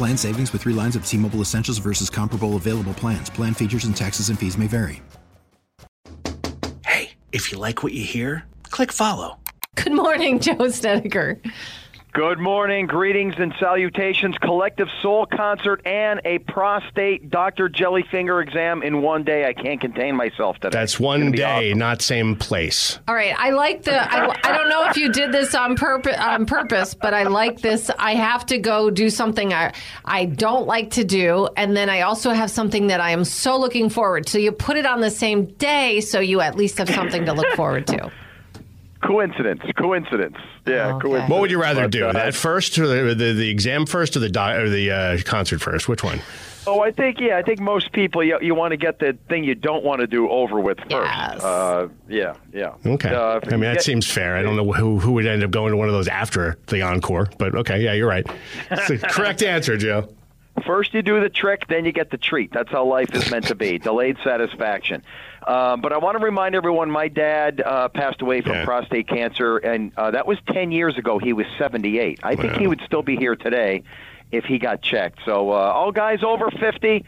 Plan savings with three lines of T Mobile Essentials versus comparable available plans. Plan features and taxes and fees may vary. Hey, if you like what you hear, click follow. Good morning, Joe Snedeker. Good morning, greetings and salutations. Collective Soul concert and a prostate Dr. Jellyfinger exam in one day. I can't contain myself today. That's one day, awesome. not same place. All right, I like the. I, I don't know if you did this on purpose, on purpose, but I like this. I have to go do something I I don't like to do, and then I also have something that I am so looking forward. So you put it on the same day, so you at least have something to look forward to. Coincidence. Coincidence. Yeah. Okay. Coincidence. What would you rather but, do? Uh, that first, or the, the, the exam first, or the do- or the uh, concert first? Which one? Oh, I think yeah. I think most people you, you want to get the thing you don't want to do over with first. Yes. Uh, yeah. Yeah. Okay. Uh, I mean that get, seems fair. I don't know who who would end up going to one of those after the encore, but okay. Yeah, you're right. correct answer, Joe. First, you do the trick, then you get the treat. That's how life is meant to be. Delayed satisfaction. Uh, but I want to remind everyone my dad uh, passed away from yeah. prostate cancer, and uh, that was 10 years ago. He was 78. I think he would still be here today if he got checked. So, uh, all guys over 50,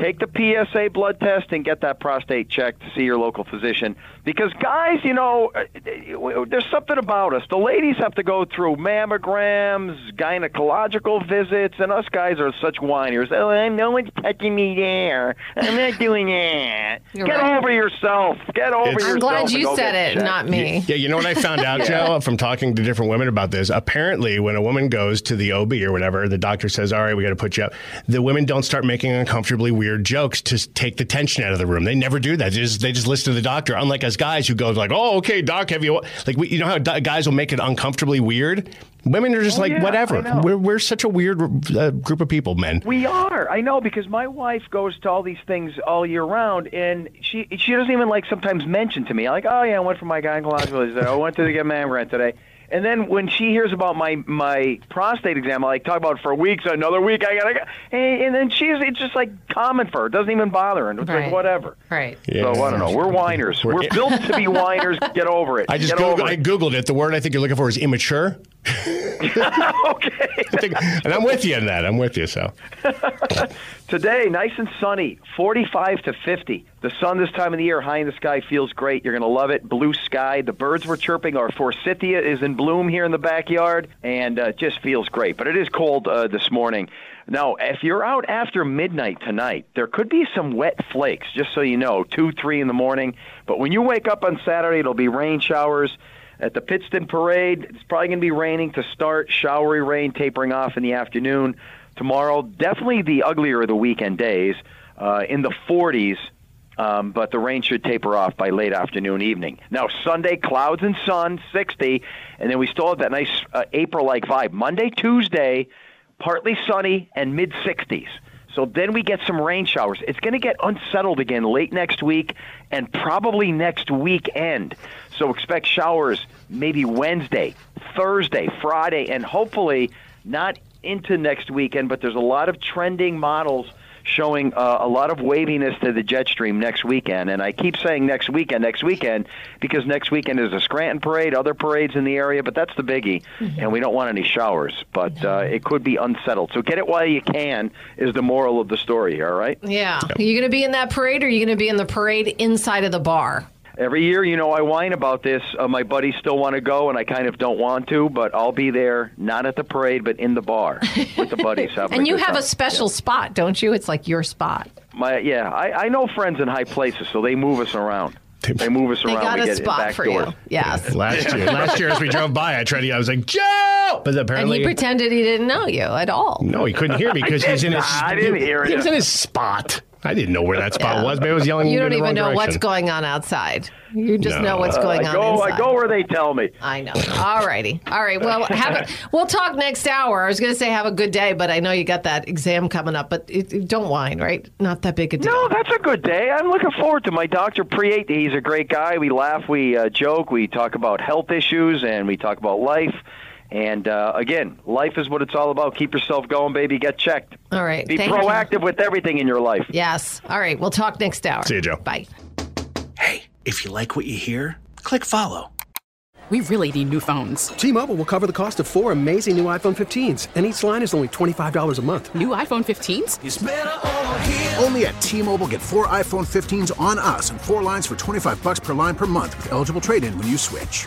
take the PSA blood test and get that prostate checked to see your local physician. Because guys, you know, uh, there's something about us. The ladies have to go through mammograms, gynecological visits, and us guys are such whiners. Oh, no one's touching me there. I'm not doing that. You're Get right. over yourself. Get over it's, yourself. I'm glad you said it, checked. not me. Yeah, you know what I found out, yeah. Joe, from talking to different women about this? Apparently, when a woman goes to the OB or whatever, the doctor says, "All right, we got to put you up." The women don't start making uncomfortably weird jokes to take the tension out of the room. They never do that. They just, they just listen to the doctor. Unlike us guys who go like, "Oh, okay, doc, have you?" Like we, you know how guys will make it uncomfortably weird. Women are just oh, like yeah, whatever. We're we're such a weird uh, group of people, men. We are. I know because my wife goes to all these things all year round, and she she doesn't even like sometimes mention to me like, "Oh yeah, I went for my gynecologist. I went to get mammogram today." And then when she hears about my my prostate exam, I like talk about it for weeks. Another week, I gotta. Go. And, and then she's it's just like common for her. It doesn't even bother her. It's right. like whatever. Right. Yeah. So I don't know. We're whiners. We're, We're built to be whiners. Get over it. I just Get I googled it. The word I think you're looking for is immature. okay. Think, and I'm with you in that. I'm with you. So today, nice and sunny, 45 to 50. The sun this time of the year, high in the sky, feels great. You're going to love it. Blue sky. The birds were chirping. Our forsythia is in bloom here in the backyard, and uh, just feels great. But it is cold uh, this morning. Now, if you're out after midnight tonight, there could be some wet flakes, just so you know, 2, 3 in the morning. But when you wake up on Saturday, it'll be rain showers. At the Pittston Parade, it's probably going to be raining to start, showery rain tapering off in the afternoon. Tomorrow, definitely the uglier of the weekend days, uh, in the 40s, um, but the rain should taper off by late afternoon, evening. Now, Sunday, clouds and sun, 60, and then we still have that nice uh, April like vibe. Monday, Tuesday, partly sunny and mid 60s. So then we get some rain showers. It's going to get unsettled again late next week and probably next weekend. So expect showers maybe Wednesday, Thursday, Friday, and hopefully not into next weekend. But there's a lot of trending models showing uh, a lot of waviness to the jet stream next weekend. And I keep saying next weekend, next weekend, because next weekend is a Scranton parade, other parades in the area, but that's the biggie. Mm-hmm. And we don't want any showers, but uh, it could be unsettled. So get it while you can is the moral of the story, all right? Yeah. Yep. Are you going to be in that parade or are you going to be in the parade inside of the bar? Every year, you know, I whine about this. Uh, my buddies still want to go, and I kind of don't want to, but I'll be there, not at the parade, but in the bar with the buddies. and you have time. a special yeah. spot, don't you? It's like your spot. My yeah, I, I know friends in high places, so they move us around. They move us around. They got a spot for doors. you. Yes. last year, last year as we drove by, I tried to. I was like Joe, but apparently and he pretended he didn't know you at all. No, he couldn't hear me because he's in his. I didn't hear it. He was in his spot. I didn't know where that spot yeah. was. Maybe I was yelling. You don't even know direction. what's going on outside. You just no. know what's going uh, I go, on inside. I go where they tell me. I know. All righty. All right. Well, have a, we'll talk next hour. I was going to say have a good day, but I know you got that exam coming up. But it, it, don't whine, right? Not that big a deal. No, that's a good day. I'm looking forward to my doctor pre He's a great guy. We laugh, we uh, joke, we talk about health issues, and we talk about life. And uh, again, life is what it's all about. Keep yourself going, baby. Get checked. All right. Be Thank proactive you. with everything in your life. Yes. All right. We'll talk next hour. See you, Joe. Bye. Hey, if you like what you hear, click follow. We really need new phones. T Mobile will cover the cost of four amazing new iPhone 15s, and each line is only $25 a month. New iPhone 15s? Only at T Mobile get four iPhone 15s on us and four lines for 25 bucks per line per month with eligible trade in when you switch.